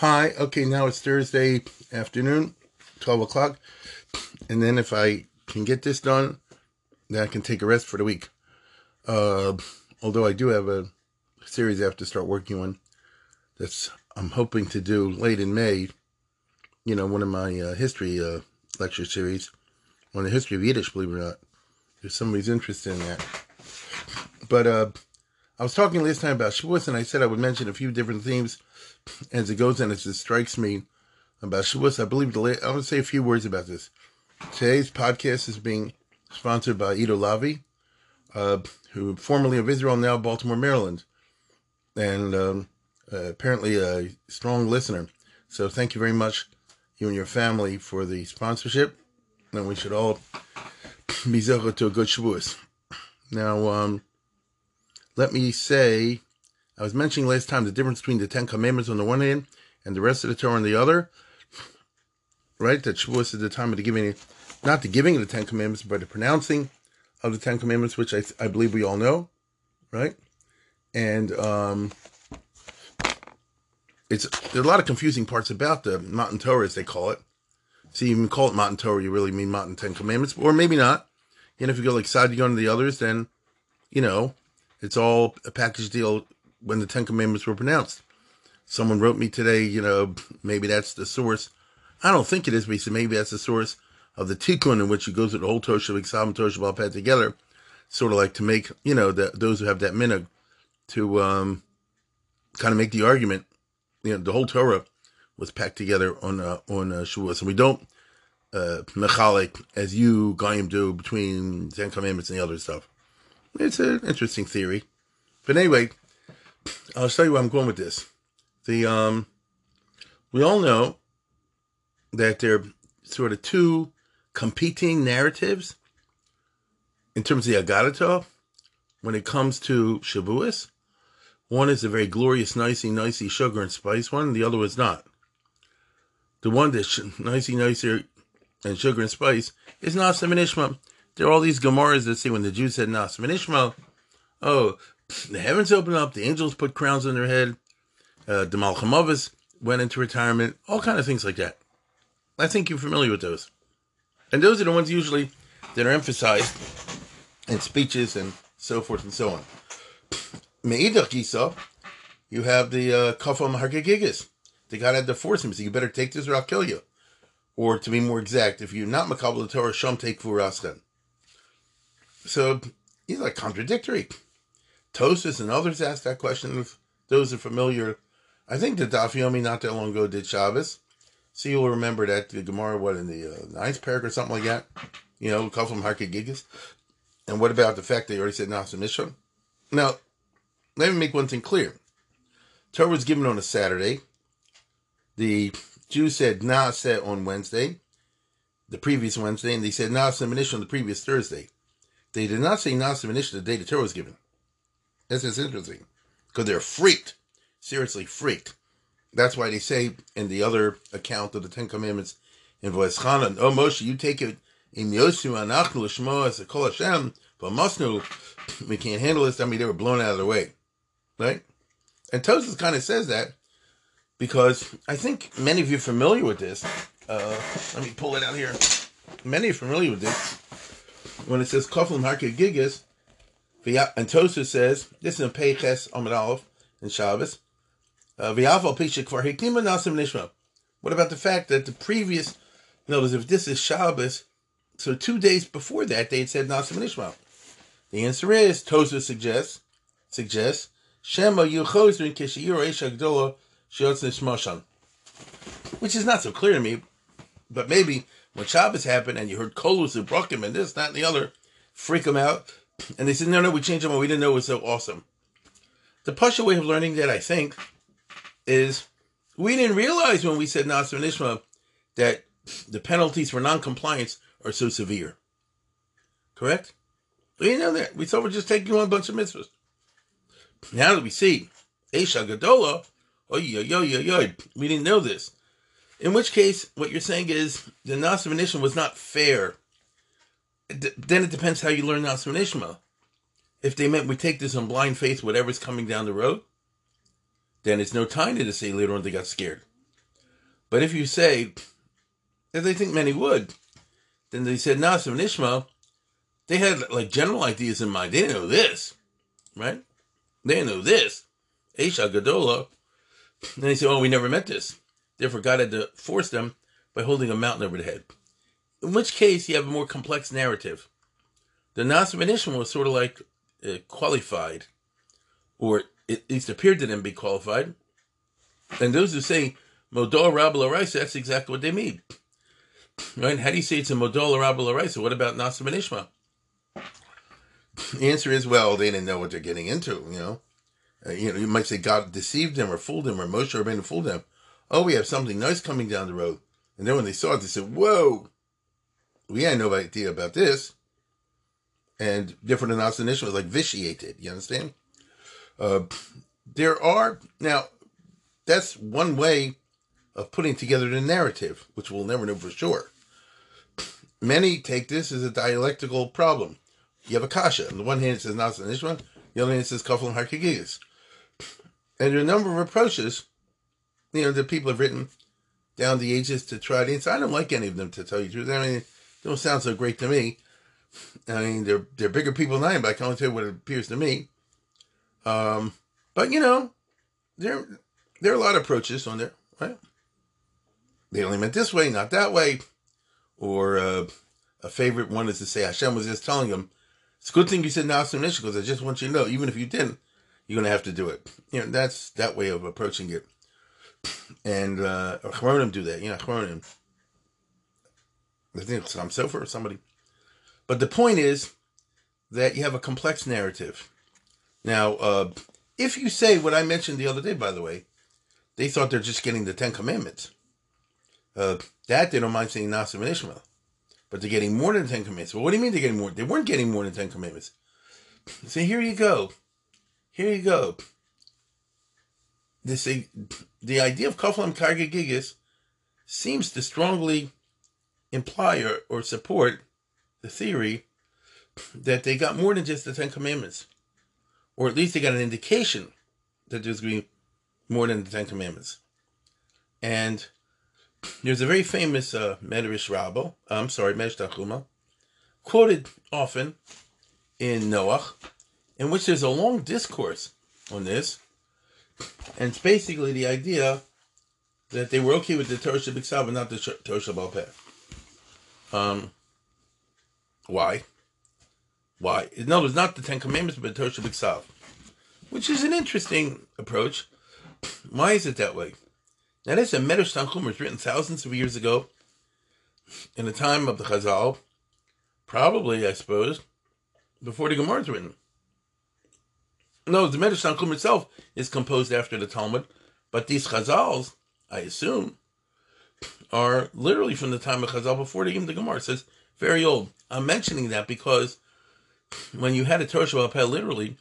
Hi, okay, now it's Thursday afternoon, 12 o'clock. And then if I can get this done, then I can take a rest for the week. Uh, although I do have a series I have to start working on that's I'm hoping to do late in May. You know, one of my uh, history uh, lecture series on the history of Yiddish, believe it or not. If somebody's interested in that. But uh, I was talking last time about Shavuos, and I said I would mention a few different themes as it goes, and as it strikes me about Shavuos. I believe the I want to say a few words about this. Today's podcast is being sponsored by Ido Lavi, uh, who formerly of Israel, now Baltimore, Maryland, and um, uh, apparently a strong listener. So thank you very much, you and your family, for the sponsorship, and we should all be zecher to a good Shavuos. Now, um, let me say, I was mentioning last time the difference between the Ten Commandments on the one hand and the rest of the Torah on the other. Right, that Shavuos is the time of the giving, not the giving of the Ten Commandments, but the pronouncing of the Ten Commandments, which I, I believe we all know, right? And um, it's there are a lot of confusing parts about the Matan Torah, as they call it. See, even call it Matan Torah, you really mean Matan Ten Commandments, or maybe not. And if you go like side, you go into the others, then, you know, it's all a package deal when the Ten Commandments were pronounced. Someone wrote me today, you know, maybe that's the source. I don't think it is, but he said maybe that's the source of the tikkun in which it goes with the whole Torah Shavik and Torah Shabbat pad together, sort of like to make, you know, that those who have that minhag to um, kind of make the argument, you know, the whole Torah was packed together on uh, on uh, Shavuos, and we don't uh, mechalik as you Goyim do between Ten Commandments and the other stuff. It's an interesting theory, but anyway, I'll show you where I'm going with this. The um, we all know that there are sort of two competing narratives in terms of the Agadah when it comes to Shavuos. One is a very glorious, nicey, nicey sugar and spice one, the other is not. The one that's nicey, nicer and sugar and spice is Nasim and Ishma. There are all these Gemaras that say when the Jews said Nasim and Ishma, oh, the heavens opened up, the angels put crowns on their head, uh, the Malchamavis went into retirement, all kind of things like that. I think you're familiar with those. And those are the ones usually that are emphasized in speeches and so forth and so on. Me'idach Gisa, you have the uh, Kafam. The God had to force him, so you better take this or I'll kill you. Or to be more exact, if you're not Makabal Torah, Sham take Furasten. So he's like contradictory. Tosus and others asked that question. Those are familiar, I think the Daf Yomi not that long ago did Shabbos. So you'll remember that the Gemara, what in the uh, ninth paragraph or something like that. You know, come from Harka And what about the fact they already said Nasa Mishra? Now, let me make one thing clear. Torah was given on a Saturday. The Jews said Nasa on Wednesday, the previous Wednesday, and they said Nasa Mishra on the previous Thursday. They did not say Nasa Mishra the day the Torah was given. That's just interesting. Because they're freaked. Seriously freaked. That's why they say in the other account of the Ten Commandments in Vo'eschanan, Oh Moshe, you take it in Yosu Anachnu Lishmo as a Kol Hashem, but Masnu, we can't handle this. I mean, they were blown out of the way. Right? And Tosis kind of says that because I think many of you are familiar with this. Uh, let me pull it out here. Many are familiar with this. When it says Koflim Harke Gigas, and Tosis says, this is a Peiches Amid Aleph in Shabbos, uh, what about the fact that the previous, in other words, if this is Shabbos, so two days before that they had said Nasim Nishma? The answer is Tosa suggests suggests Shema Yuchozrin Kishiyur Eshagdola Shiotz which is not so clear to me, but maybe when Shabbos happened and you heard Kolus and Brokim and this, that, and the other, freak them out, and they said, no, no, we changed them, we didn't know it was so awesome. the Pasha way of learning that I think is we didn't realize when we said Nasa Nishma that the penalties for non-compliance are so severe. Correct? We didn't know that. We thought we're just taking on a bunch of mitzvahs. Now that we see Esha Gadola, oh yo yo yo yo, we didn't know this. In which case, what you're saying is the Nasa Nishma was not fair. D- then it depends how you learn Nasa Nishma. If they meant we take this on blind faith, whatever's coming down the road, then it's no time to say later on they got scared. But if you say, as I think many would, then they said Nasa Nishma, they had like general ideas in mind. They didn't know this, right? They didn't know this. Esha Gadola. And they said, oh, we never met this. Therefore, God had to force them by holding a mountain over the head. In which case, you have a more complex narrative. The Nasa Nishma was sort of like uh, qualified, or at least appeared to them be qualified. And those who say Modol Rabba Raisa, that's exactly what they mean. Right? How do you say it's a Modol Rabba Raisa? What about Benishma? The answer is, well, they didn't know what they're getting into, you know. Uh, you know, you might say God deceived them or fooled them or Moshe Rabbeinu fooled them. Oh, we have something nice coming down the road. And then when they saw it, they said, whoa, we had no idea about this. And different than Nasa was like vitiated. You understand? Uh, there are now. That's one way of putting together the narrative, which we'll never know for sure. Many take this as a dialectical problem. You have a kasha. On the one hand, it says Nasa Nishma. The other hand, it says Kafel and Harkigigis. And there are a number of approaches, you know, that people have written down the ages to try to answer. I don't like any of them, to tell you the truth. I mean, they don't sound so great to me. I mean, they're they're bigger people than I am, but I can only tell you what it appears to me. Um, but you know, there there are a lot of approaches on there, right? They only meant this way, not that way. Or uh, a favorite one is to say Hashem was just telling them, "It's a good thing you said Nasim Nish because I just want you to know, even if you didn't, you're to have to do it." You know, that's that way of approaching it. And uh, Chronim do that, you know, Chronim. I think it's Sam Sofer or somebody. But the point is that you have a complex narrative. Now, uh, if you say what I mentioned the other day, by the way, they thought they're just getting the Ten Commandments. Uh, that they don't mind saying Nasim and Ishmael. But they're getting more than Ten Commandments. Well, what do you mean they're getting more? They weren't getting more than Ten Commandments. So here you go. Here you go. This the idea of Koflam Karga Gigas seems to strongly imply or, or support the theory that they got more than just the Ten Commandments, or at least they got an indication that there's going to be more than the Ten Commandments. And there's a very famous uh, Medrash Rabbo, I'm sorry, Medrash Tanchuma, quoted often in Noach, in which there's a long discourse on this, and it's basically the idea that they were okay with the Torah Shabbat but not the Torah Shabbat Um, why? Why? No, it's not the Ten Commandments, but Torah B'Ksav, which is an interesting approach. Why is it that way? Now, this a Medrash Tanchum was written thousands of years ago, in the time of the Chazal, probably, I suppose, before the Gemara is written. No, the Medrash Tanchum itself is composed after the Talmud, but these Chazals, I assume, are literally from the time of Chazal before the Gemara. It says very old. I'm mentioning that because when you had a Torah Shabbat literally,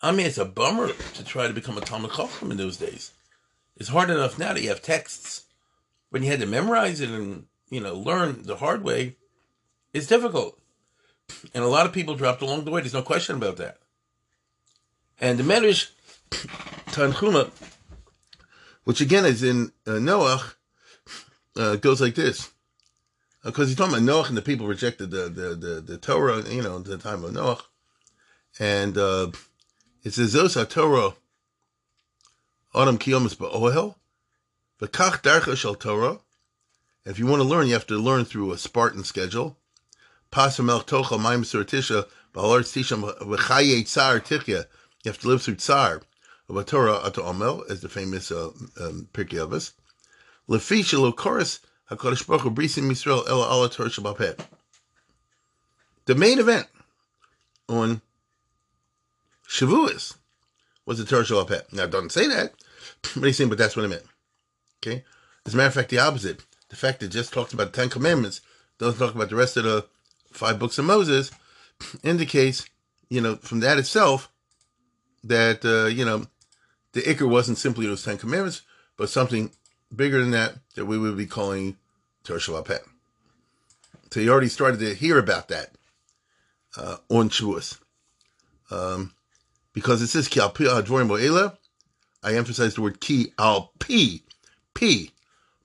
I mean, it's a bummer to try to become a Talmud Chacham in those days. It's hard enough now that you have texts. When you had to memorize it and, you know, learn the hard way, it's difficult. And a lot of people dropped along the way. There's no question about that. And the Medrash Tanchuma, which again is in uh, Noach, uh, goes like this because he's talking about Noah and the people rejected the, the, the, the Torah, you know, the time of Noah. And uh, it says, Zos Torah, Adam Kiyomis Ba'ohel, V'kach Darcha Shel Torah. If you want to learn, you have to learn through a Spartan schedule. Pasam El Tocha Maim Tisha, Ba'alar Tisham V'chaye Tzar Tichya. You have to live through Tzar. Of Torah Ata Omel, as the famous uh, um, Pirkei Avos. Lefi Shelo Chorus, Baruch Hu Brisim Yisrael El Ala Torah The main event on Shavuos was the Torah Shabbat. Now, it doesn't say that, but he's saying, but that's what it meant. Okay? As a matter of fact, the opposite. The fact that just talks about the Ten Commandments, doesn't talk about the rest of the five books of Moses, indicates, you know, from that itself, that, uh, you know, the Iker wasn't simply those Ten Commandments, but something bigger than that that we would be calling Torah Shabbat. So you already started to hear about that uh, on Shavuos. Um, because it says ki al advorim bo'ela, I emphasize the word ki al pi, pi,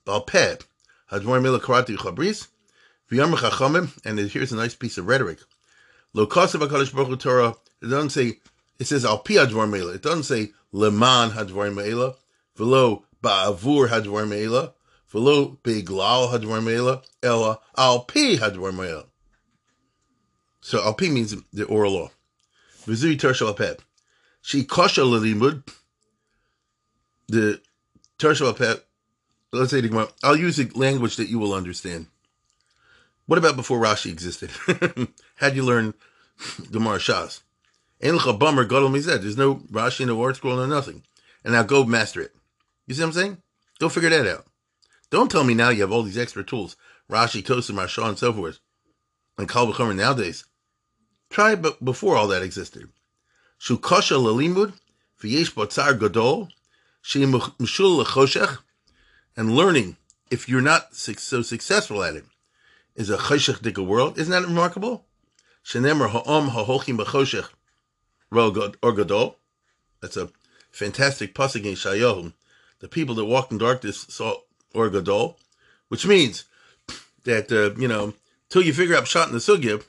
bal peh, hadvorim ela karati chabris, v'yam chachamim, and here's a nice piece of rhetoric. Lo kasav HaKadosh Baruch Hu Torah, it doesn't say, it says al pi advorim ela, it doesn't say leman hadvorim ela, v'lo ba'avur hadvorim ela, v'lo be'glal hadvorim ela, ela al pi hadvorim ela. So al pi means the oral law. V'zui Torah shalapeh. She kosher lilimud. The Torah pet. Let's say the. I'll use the language that you will understand. What about before Rashi existed? How'd you learn Gemara Shas? Ein bummer gadol mized. There's no Rashi in the word scroll, no nothing. And now go master it. You see what I'm saying? Go figure that out. Don't tell me now you have all these extra tools. Rashi, Tosim, Marshaw, and so forth. And Kal nowadays. Try but before all that existed. Shukasha lalimud, v'yesh botzar gadol, mishul lechoshech, and learning, if you're not so successful at it, is a choshech dika world. Isn't that remarkable? Shenemer ha'om ha'holchim b'choshech or gadol. That's a fantastic pasuk in Shayohum. The people that walked in darkness saw or gadol, which means that, uh, you know, till you figure out shot in the sugya,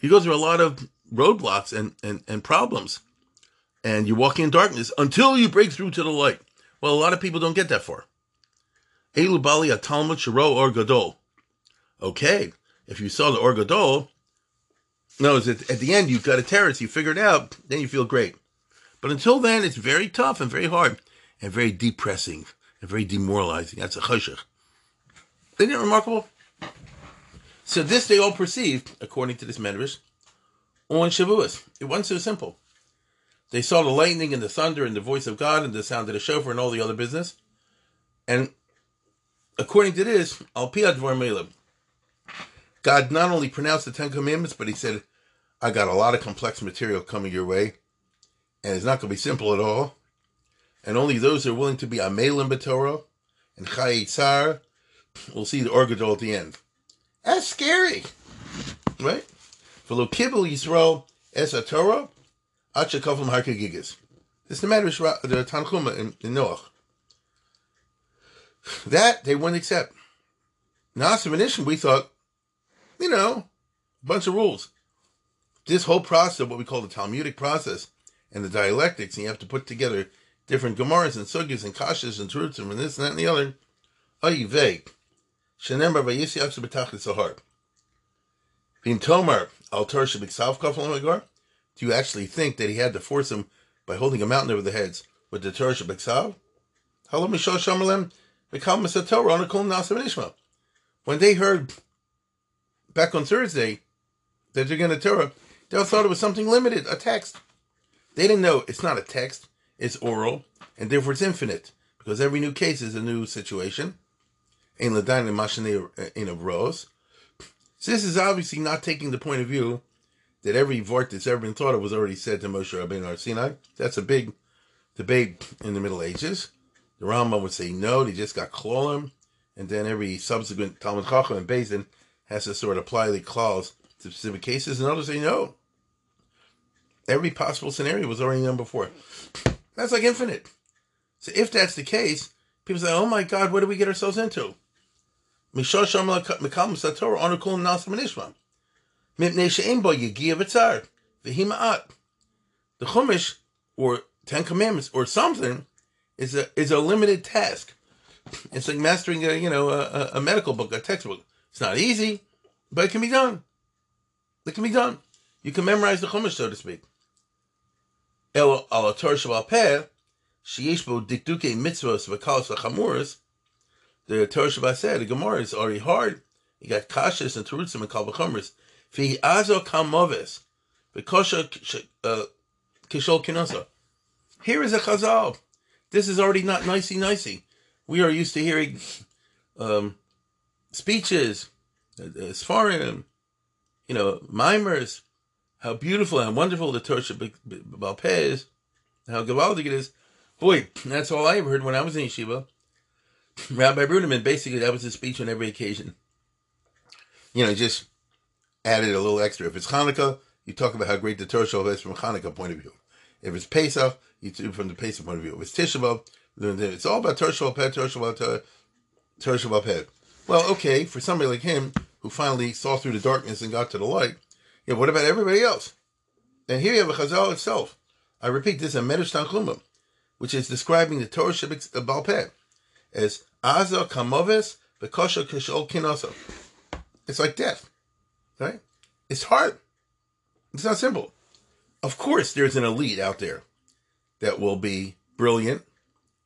you go through a lot of roadblocks and, and, and problems. And you walk in darkness until you break through to the light. Well, a lot of people don't get that far. Elu Bali a Talmud Shiro or Gadol. Okay, if you saw the or Gadol, no, at, at the end you've got a terrace, you figure it out, then you feel great. But until then, it's very tough and very hard and very depressing and very demoralizing. That's a chashach. Isn't it remarkable? So this they all perceived, according to this medrash, on Shavuos. It wasn't so simple. They saw the lightning and the thunder and the voice of God and the sound of the shofar and all the other business. And according to this, al piyad God not only pronounced the Ten Commandments, but he said, I got a lot of complex material coming your way, and it's not going to be simple at all. And only those who are willing to be Amelim B'Torah and Chayitzar will see the Orgadol at the end. That's scary, right? V'lo kibel Yisrael es Torah, at shekavim harkegigas. This is the matter of the Tanchuma in, in Noach. That they wouldn't accept. Nasa Venetian, we thought, you know, a bunch of rules. This whole process of what we call the Talmudic process and the dialectics, and you have to put together different Gemaras and Sugis and Kashas and Trutzim and this and that and the other. Ay vague. Shenemar vayisi aksu b'tachlit sahar. In Tomar, Al Do you actually think that he had to force him by holding a mountain over the heads with the Torah Shabbat When they heard back on Thursday that they're going to Torah, they all thought it was something limited, a text. They didn't know it's not a text, it's oral, and therefore it's infinite, because every new case is a new situation. In Ladan and uh, in of Rose. This is obviously not taking the point of view that every vort that's ever been thought of was already said to Moshe Rabbeinu Har Sinai. That's a big debate in the Middle Ages. The Rambam would say no, they just got klolim, and then every subsequent Talmud Chacham and Bezin has to sort of apply the clause to specific cases, and others say no. Every possible scenario was already done before. That's like infinite. So if that's the case, people say, "Oh my God, what did we get ourselves into?" The Chumash, or Ten Commandments, or something, is a is a limited task. It's like mastering a you know a, a medical book, a textbook. It's not easy, but it can be done. It can be done. You can memorize the Chumash, so to speak. El al Torah Shabbat bo dikduke mitzvos v'kalos v'chamuras, the Torah Shabbat said, the Gemara is already hard. You got kashas and terutzim and kalvachomers. Fi azo kamoves. V'kosha uh, kishol kinosa. Here is a chazal. This is already not nicey nicey. We are used to hearing um, speeches, uh, svarim, you know, mimers, how beautiful and wonderful the Torah Balpeh is, how gewaldig it is. Boy, that's all I ever heard when I was in yeshiva. Rabbi Bruneman, basically, that was his speech on every occasion. You know, just added a little extra. If it's Hanukkah, you talk about how great the Torah is from Hanukkah point of view. If it's Pesach, you do from the Pesach point of view. If it's Tisha it's all about Torah Shabbat, Torah Shabbat, Torah Shabbat. Well, okay, for somebody like him who finally saw through the darkness and got to the light, yeah, what about everybody else? And here you have a Chazal itself. I repeat, this is a Medrash Tanchuma, which is describing the Torah Shabbat Balpeh as Aza Kamoves Bekosha Kishol Kinoso. It's like death, right? It's hard. It's not simple. Of course, there's an elite out there that will be brilliant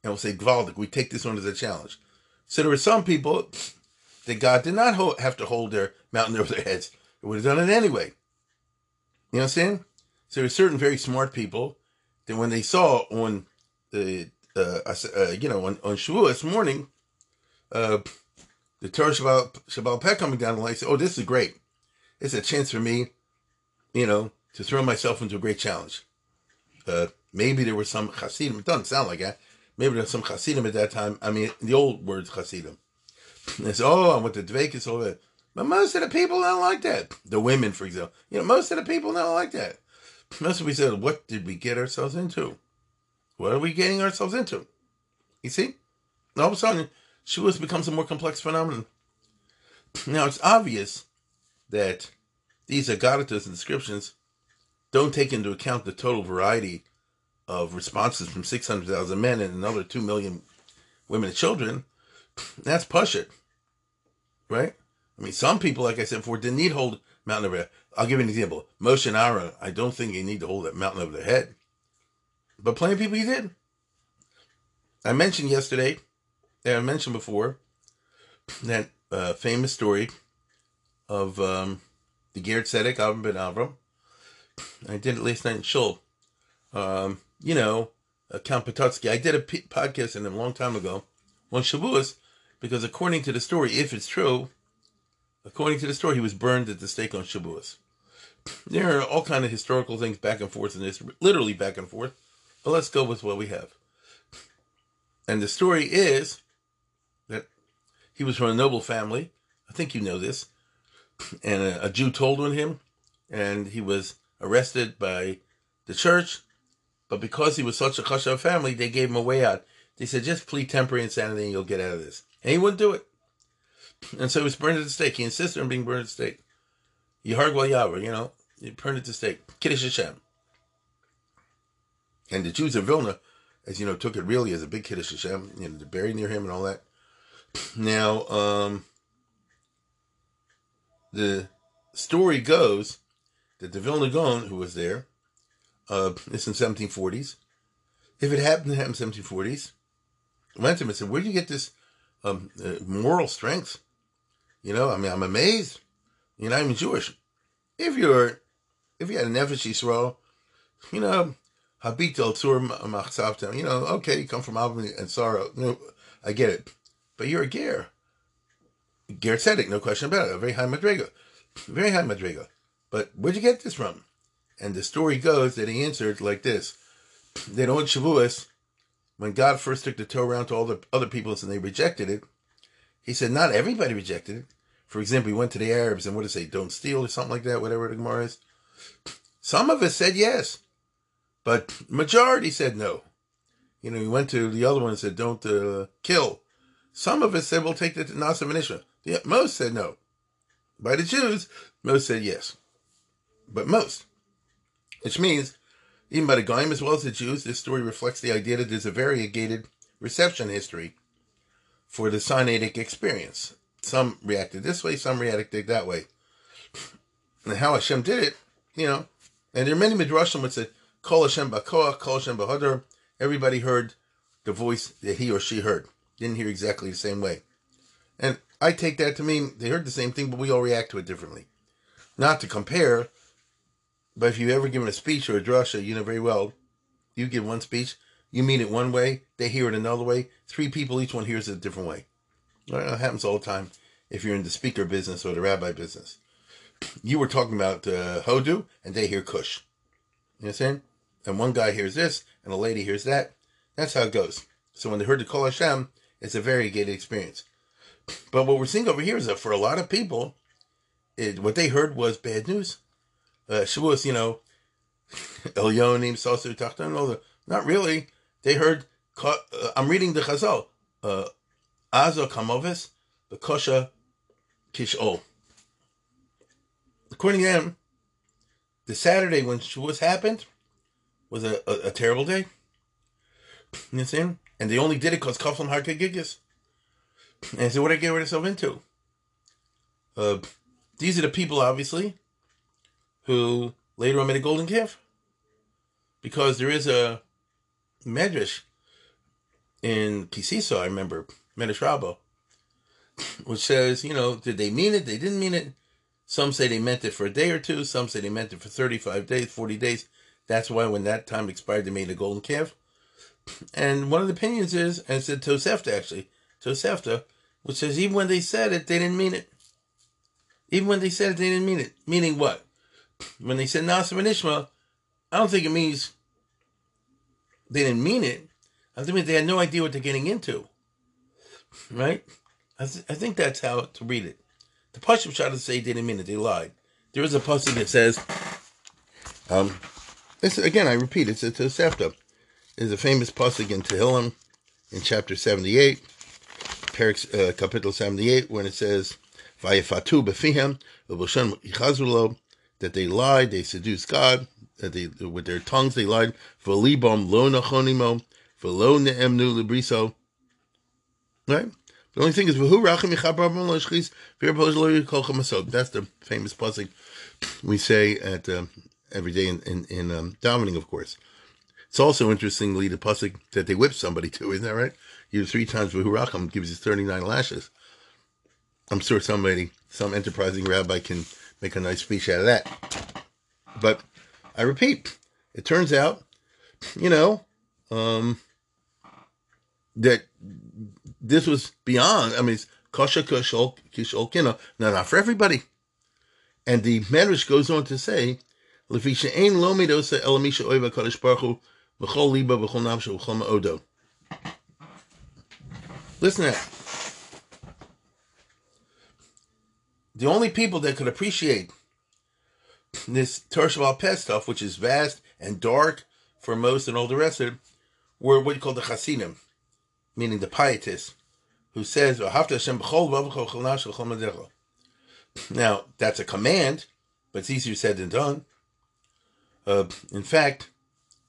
and will say, Gvaldik, we take this one as a challenge. So there are some people that God did not hold, have to hold their mountain over their heads. They would have done it anyway. You know what I'm saying? So there were certain very smart people that when they saw on the, uh, uh, you know, on, on Shavuos morning, uh, the Torah Shabbat, Shabbat Peh coming down the line, said, oh, this is great. It's a chance for me, you know, to throw myself into a great challenge. Uh, maybe there were some Hasidim, it doesn't sound like that. Maybe there was some Hasidim at that time. I mean, the old words Hasidim. They say, oh, I went to Dvekas, all that. But most of the people don't like that. The women, for example. You know, most of the people don't like that. Most of we said, what did we get ourselves into? What are we getting ourselves into? You see? All of a sudden, Shavuos becomes a more complex phenomenon. Now, it's obvious that these Agaritas and descriptions don't take into account the total variety of responses from 600,000 men and another 2 million women and children. That's push it. Right? I mean, some people, like I said before, didn't need hold mountain over their I'll give you an example. Moshe and Aaron, I don't think you need to hold that mountain over their head. But plenty of people you did. I mentioned yesterday, and I mentioned before, that uh, famous story of um, the Ger Tzedek, Avram ben Avram. I did it last night in Shul. Um, you know, uh, Count Potocki. I did a p- podcast in him a long time ago on Shavuos because according to the story, if it's true, according to the story, he was burned at the stake on Shavuos. There are all kind of historical things back and forth in this, literally back and forth. But let's go with what we have. And the story is that he was from a noble family. I think you know this and a, a Jew told on him, and he was arrested by the church. But because he was such a chashav family, they gave him a way out. They said, just plead temporary insanity and you'll get out of this. And he wouldn't do it. And so he was burned at the stake. He insisted on being burned at the stake. Yehargwal Yavar, you know, he burned at the stake. Kiddush Hashem. And the Jews of Vilna, as you know, took it really as a big Kiddush Hashem, you know, to bury near him and all that. Now, um, the story goes that the Vilna Gaon, who was there, uh, it's in 1740s. If it happened to in 1740s, went to him and said, "Where do you get this um, uh, moral strength?" You know, I mean, I'm amazed. You're not even Jewish. If you're, if you had an Nefesh Yisrael, you know, Habit al Tzur Machsavtem, you know, okay, you come from Avon and sorrow. You know, I get it. But you're a Ger. Ger Tzedek, no question about it. A very high madriga. Very high madriga. But where'd you get this from? And the story goes that he answered like this. They don't want Shavuos, when God first took the Torah around to all the other peoples and they rejected it, he said not everybody rejected it. For example, he went to the Arabs and what did he say, don't steal or something like that, whatever the Gemara is. Some of us said yes, but majority said no. You know, he went to the other one and said, don't uh, kill. Some of us said, we'll take the Nasa. Yeah, most said no. By the Jews, most said yes. But most. Which means, the Goyim as well as the Jews, this story reflects the idea that there's a variegated reception history for the Sinaitic experience. Some reacted this way, some reacted that way. And how Hashem did it, you know, and there are many midrashim which say, Kol Hashem b'koach, Kol Hashem b'hodar. Everybody heard the voice that he or she heard. Didn't hear exactly the same way. And I take that to mean they heard the same thing, but we all react to it differently. Not to compare, but if you've ever given a speech or a drasha, you know very well, you give one speech, You mean it one way, they hear it another way. Three people, each one hears it a different way. It happens all the time if you're in the speaker business or the rabbi business. You were talking about uh, Hodu, and they hear Kush. You understand? And one guy hears this, and a lady hears that. That's how it goes. So when they heard the Kol Hashem, it's a variegated experience. But what we're seeing over here is that for a lot of people, it, what they heard was bad news. Uh, Shavuos, you know, Elyonim, Sasu, Tachtan, not really. They heard, uh, I'm reading the Chazal, uh, Azo Kamovis, the Kosha Kishol. According to them, the Saturday when Shavuos happened was a, a, a terrible day. You understand? And they only did it because Kaflam Harkagigas. And so what did I get rid of myself into? Uh, these are the people, obviously, who later on made a golden calf. Because there is a medrash in Kisiso, I remember, Medrash Rabbah, which says, you know, did they mean it? They didn't mean it. Some say they meant it for a day or two. Some say they meant it for 35 days, 40 days. That's why when that time expired, they made a golden calf. And one of the opinions is, and said Tosefta actually, Tosefta, which says even when they said it, they didn't mean it. Even when they said it, they didn't mean it. Meaning what? When they said Nasa and Ishma, I don't think it means they didn't mean it. I think they had no idea what they're getting into. Right? I, th- I think that's how to read it. The Pashim shot to say they didn't mean it, they lied. There is a passage that says, um, this again, I repeat, it's a Tosefta. Is a famous pasuk in Tehillim in chapter 78, Perik, uh, capital 78, when it says, Vayafatu befihem, that they lied, they seduced God, that they with their tongues they lied. V'libam lo nachonimo, v'lo ne'emnu libriso. Right? The only thing is, v'hu rachim That's the famous pasuk we say at uh, every day in in, in um, davening, of course. It's also interestingly the pasuk that they whip somebody to, isn't that right? You three times v'huracham gives you thirty nine lashes. I'm sure somebody, some enterprising rabbi, can make a nice speech out of that. But I repeat, it turns out, you know, um, that this was beyond. I mean, it's kosher kishol kishol. No, not for everybody. And the Medrash goes on to say, "Lefisha ein lo midosa elamisha baruch Listen to that. The only people that could appreciate this Torah Pet stuff, which is vast and dark for most and all the rest of it, were what you call the Hasidim, meaning the pietists, who says, Now, that's a command, but it's easier said than done. Uh, in fact,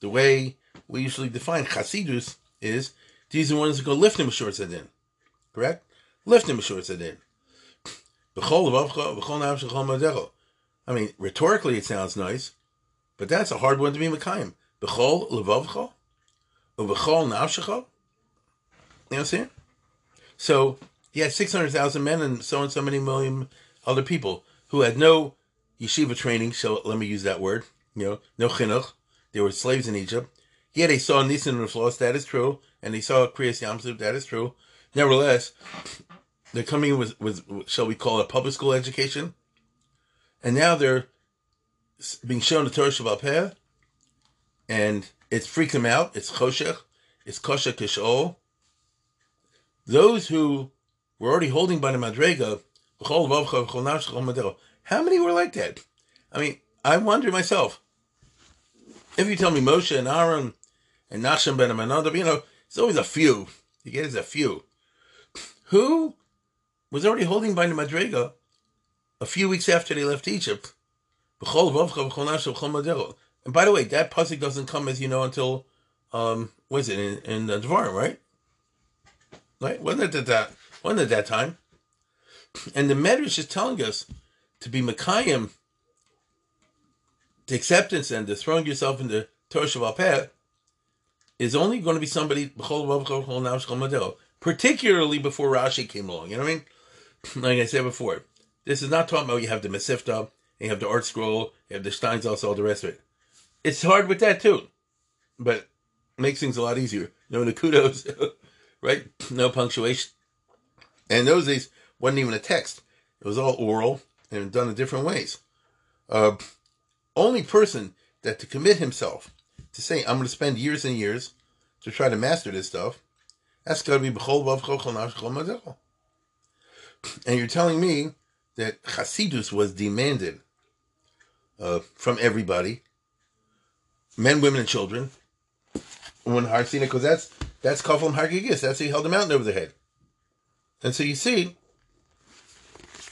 the way we usually define chasidus is these are the ones that go lift lifting b'shor tzadin. Correct? Lift Lifting b'shor tzadin. I mean, rhetorically it sounds nice, but that's a hard one to be Mekayim. B'chol levavcha, u'b'chol nafshecha. You understand? So he had 600,000 men and so and so many million other people who had no yeshiva training, so let me use that word, you know, no chinuch. They were slaves in Egypt. Yeah, they saw Nisan and Floss, that is true, and they saw Kriyas Yamsuf, that is true. Nevertheless, they're coming with, with, shall we call it, a public school education, and now they're being shown the Torah Shabbat Peh, and it's freaked them out. It's choshech, it's kosher kishol. Those who were already holding by the madrega, how many were like that? I mean, I wonder myself. If you tell me Moshe and Aaron and Nachshon ben Aminadab, you know, it's always a few. You get is a few. Who was already holding by the Madrega a few weeks after they left Egypt. And by the way, that pasuk doesn't come, as you know, until um, was it in, in the Dvarim, right? Right? Wasn't it at that? Wasn't it that time? And the Medrash is telling us to be Mekayim, the acceptance and the throwing yourself in the Torah Shabbat is only going to be somebody particularly before Rashi came along. You know what I mean? Like I said before, this is not talking about you have the Mesifta, you have the ArtScroll, you have the Steinsaltz, all the rest of it. It's hard with that too, but makes things a lot easier. No kudos, right? No punctuation. And those days, wasn't even a text. It was all oral and done in different ways. Uh, only person that to commit himself to say, I'm going to spend years and years to try to master this stuff, that's got to be B'chol Vav Chol And you're telling me that Hasidus was demanded uh, from everybody, men, women, and children, when Harsina, because that's that's Kaflam Hargigis. That's how he held the mountain over their head. And so you see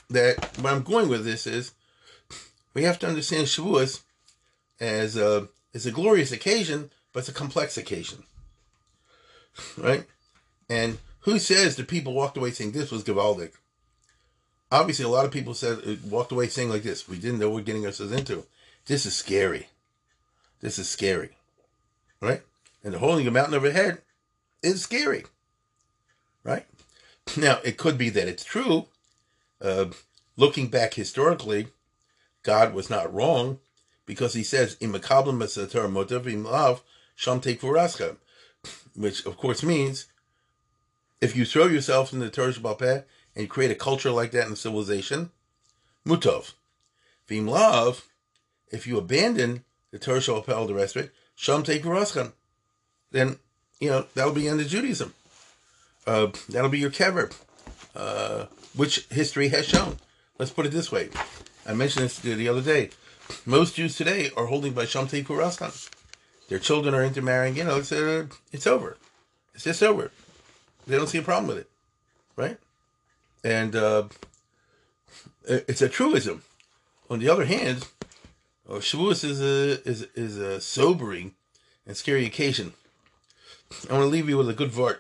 that where I'm going with this is we have to understand Shavuos as a, as a glorious occasion, but it's a complex occasion. Right? And who says that people walked away saying this was Gavaldic? Obviously, a lot of people said walked away saying like this: "We didn't know we're getting ourselves into. This is scary. This is scary, right?" And the holding a mountain overhead is scary, right? Now, it could be that it's true. Uh, looking back historically, God was not wrong because he says, "In love, which of course means if you throw yourself in the Torah Shabbat and create a culture like that in civilization, mutov. Vim love, if you abandon the Torah Shabbat, the rest of it, sham take then you know that'll be under Judaism. Uh, that'll be your kever, uh, which history has shown. Let's put it this way. I mentioned this the other day. Most Jews today are holding by Shamtei Kuraskan. Their children are intermarrying. You know, it's uh, it's over. It's just over. They don't see a problem with it, right? And uh, it's a truism. On the other hand, uh, Shavuos is a is is a sobering and scary occasion. I want to leave you with a good vart.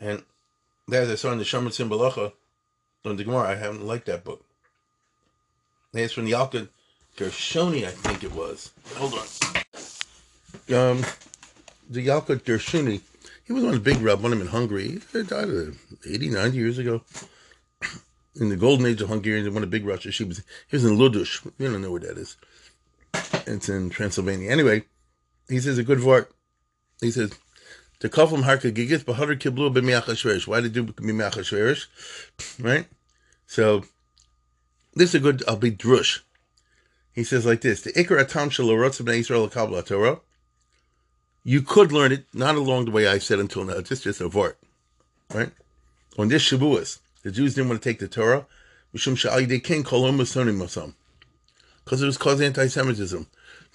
And that is I saw in the Shomer Simbalacha on the Gemara, I haven't liked that book. It's from the Yalkut Gershoni, I think it was. Hold on. Um, the Yalkut Gershoni, he was one of the big rab, one of them in Hungary. He died uh, 80, 90 years ago. In the golden age of Hungarians, one of the big Russians. She was, he was in Ludush. You don't know where that is. It's in Transylvania. Anyway, he says a good vart. He says, the kafam harka gigis b'hadar kiblu b'miachashverish. Why did do b'miachashverish? Right? So, this is a good, I'll be drush. He says like this, the ikar atam b'nei Yisrael kabla Torah. You could learn it, not along the way I said until now, just, just a vort. Right? On this Shavuos, the Jews didn't want to take the Torah. Because it was causing anti-Semitism.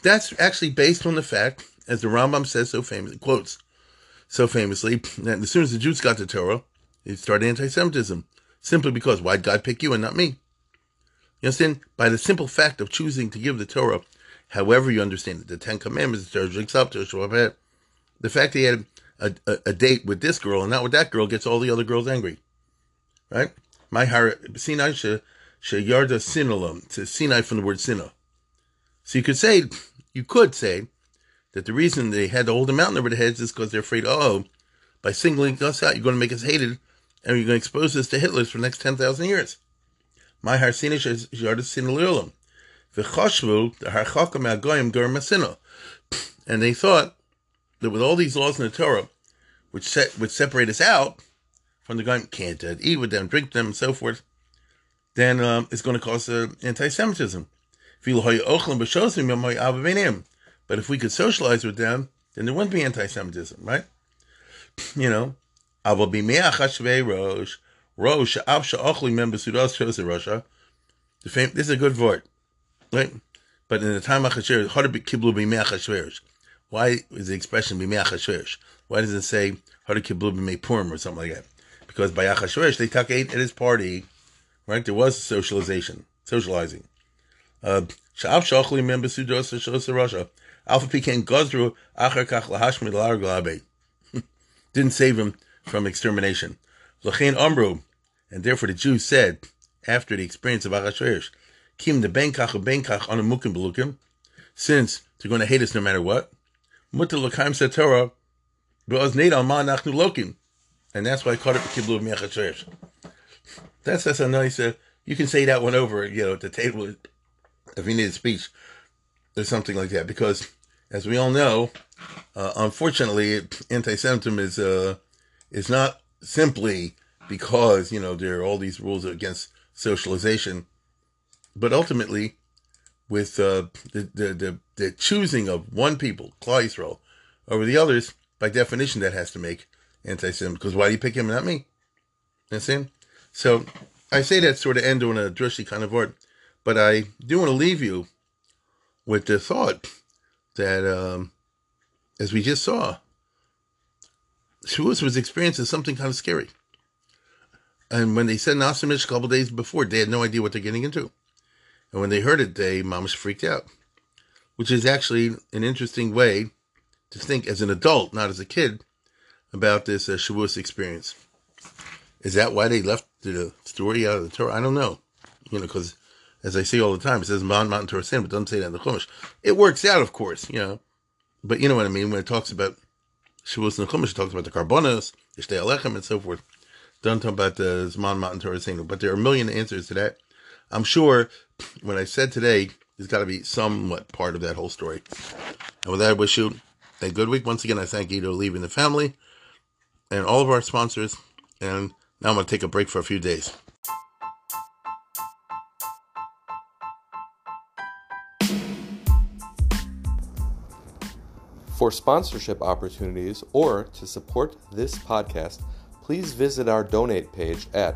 That's actually based on the fact, as the Rambam says so famously, quotes, so famously that as soon as the Jews got the Torah, it started anti-Semitism, simply because why'd God pick you and not me? You understand? By the simple fact of choosing to give the Torah, however you understand it, the Ten Commandments, the the fact that he had a, a, a, date with this girl and not with that girl gets all the other girls angry, right? My heart, Sinai she Sheyarda Sinalam, to Sinai from the word Sinah. So you could say, you could say that the reason they had to hold the mountain over their heads is because they're afraid, oh, by singling us out, you're going to make us hated and you're going to expose us to Hitler's for the next 10,000 years. My harsinish is yardasin lilam. V'chashvu, the harchakam agoyim gur masina. And they thought that with all these laws in the Torah, which set, which separate us out from the goyim, can't eat with them, drink them, and so forth, then um, it's going to cause uh, anti-Semitism. But if we could socialize with them, then there wouldn't be anti-Semitism, right? You know, rosh. The fame, this is a good word, right? But in the time of Achashverosh, kiblu b'mei Why is the expression b'mei Achashverosh? Why does it say to kiblu b'mei Purim or something like that? Because by Achashverosh they took ate at his party, right? There was socialization, socializing. Uh, Sha'af shachli member sudas shows Russia. Alpha Pecan Gozru Achar Kach Lahashmid Lar Didn't save him from extermination. Lachain Amru, and therefore the Jews said, after the experience of Achashverosh, Kim the Benkach of Benkach on a Mukim Belukim, since they're going to hate us no matter what, Mutta Lakaim Satorah, Be'oz Nedal Ma Nachnu Lokim. And that's why I called it the Kiblu of Achashverosh. That's, that's a nice, uh, you can say that one over, you know, at the table if you need a speech or something like that, because as we all know, Uh, unfortunately, anti-Semitism is uh, is not simply because you know there are all these rules against socialization, but ultimately, with uh, the, the, the the choosing of one people, Yisrael, over the others, by definition, that has to make anti-Semitic. Because why do you pick him and not me? You understand? So I say that sort of end on a drushy kind of word, but I do want to leave you with the thought that, um, as we just saw, Shavuos was experiencing something kind of scary. And when they said Nasimish a couple days before, they had no idea what they're getting into. And when they heard it, they mamish freaked out, which is actually an interesting way to think as an adult, not as a kid, about this uh, Shavuos experience. Is that why they left the story out of the Torah? I don't know. You know, because as I say all the time, it says Mount Matan Toraseinu, but doesn't say that in the Chumash. It works out, of course, you know. But you know what I mean when it talks about Shavuos and the Chumash, it talks about the Karbonos, Shtei HaLechem, and so forth. Don't talk about the Zman Matan Toraseinu. But there are a million answers to that. I'm sure what I said today has got to be somewhat part of that whole story. And with that, I wish you a good week. Once again, I thank you Guido leaving the family and all of our sponsors. And now I'm going to take a break for a few days. For sponsorship opportunities or to support this podcast, please visit our donate page at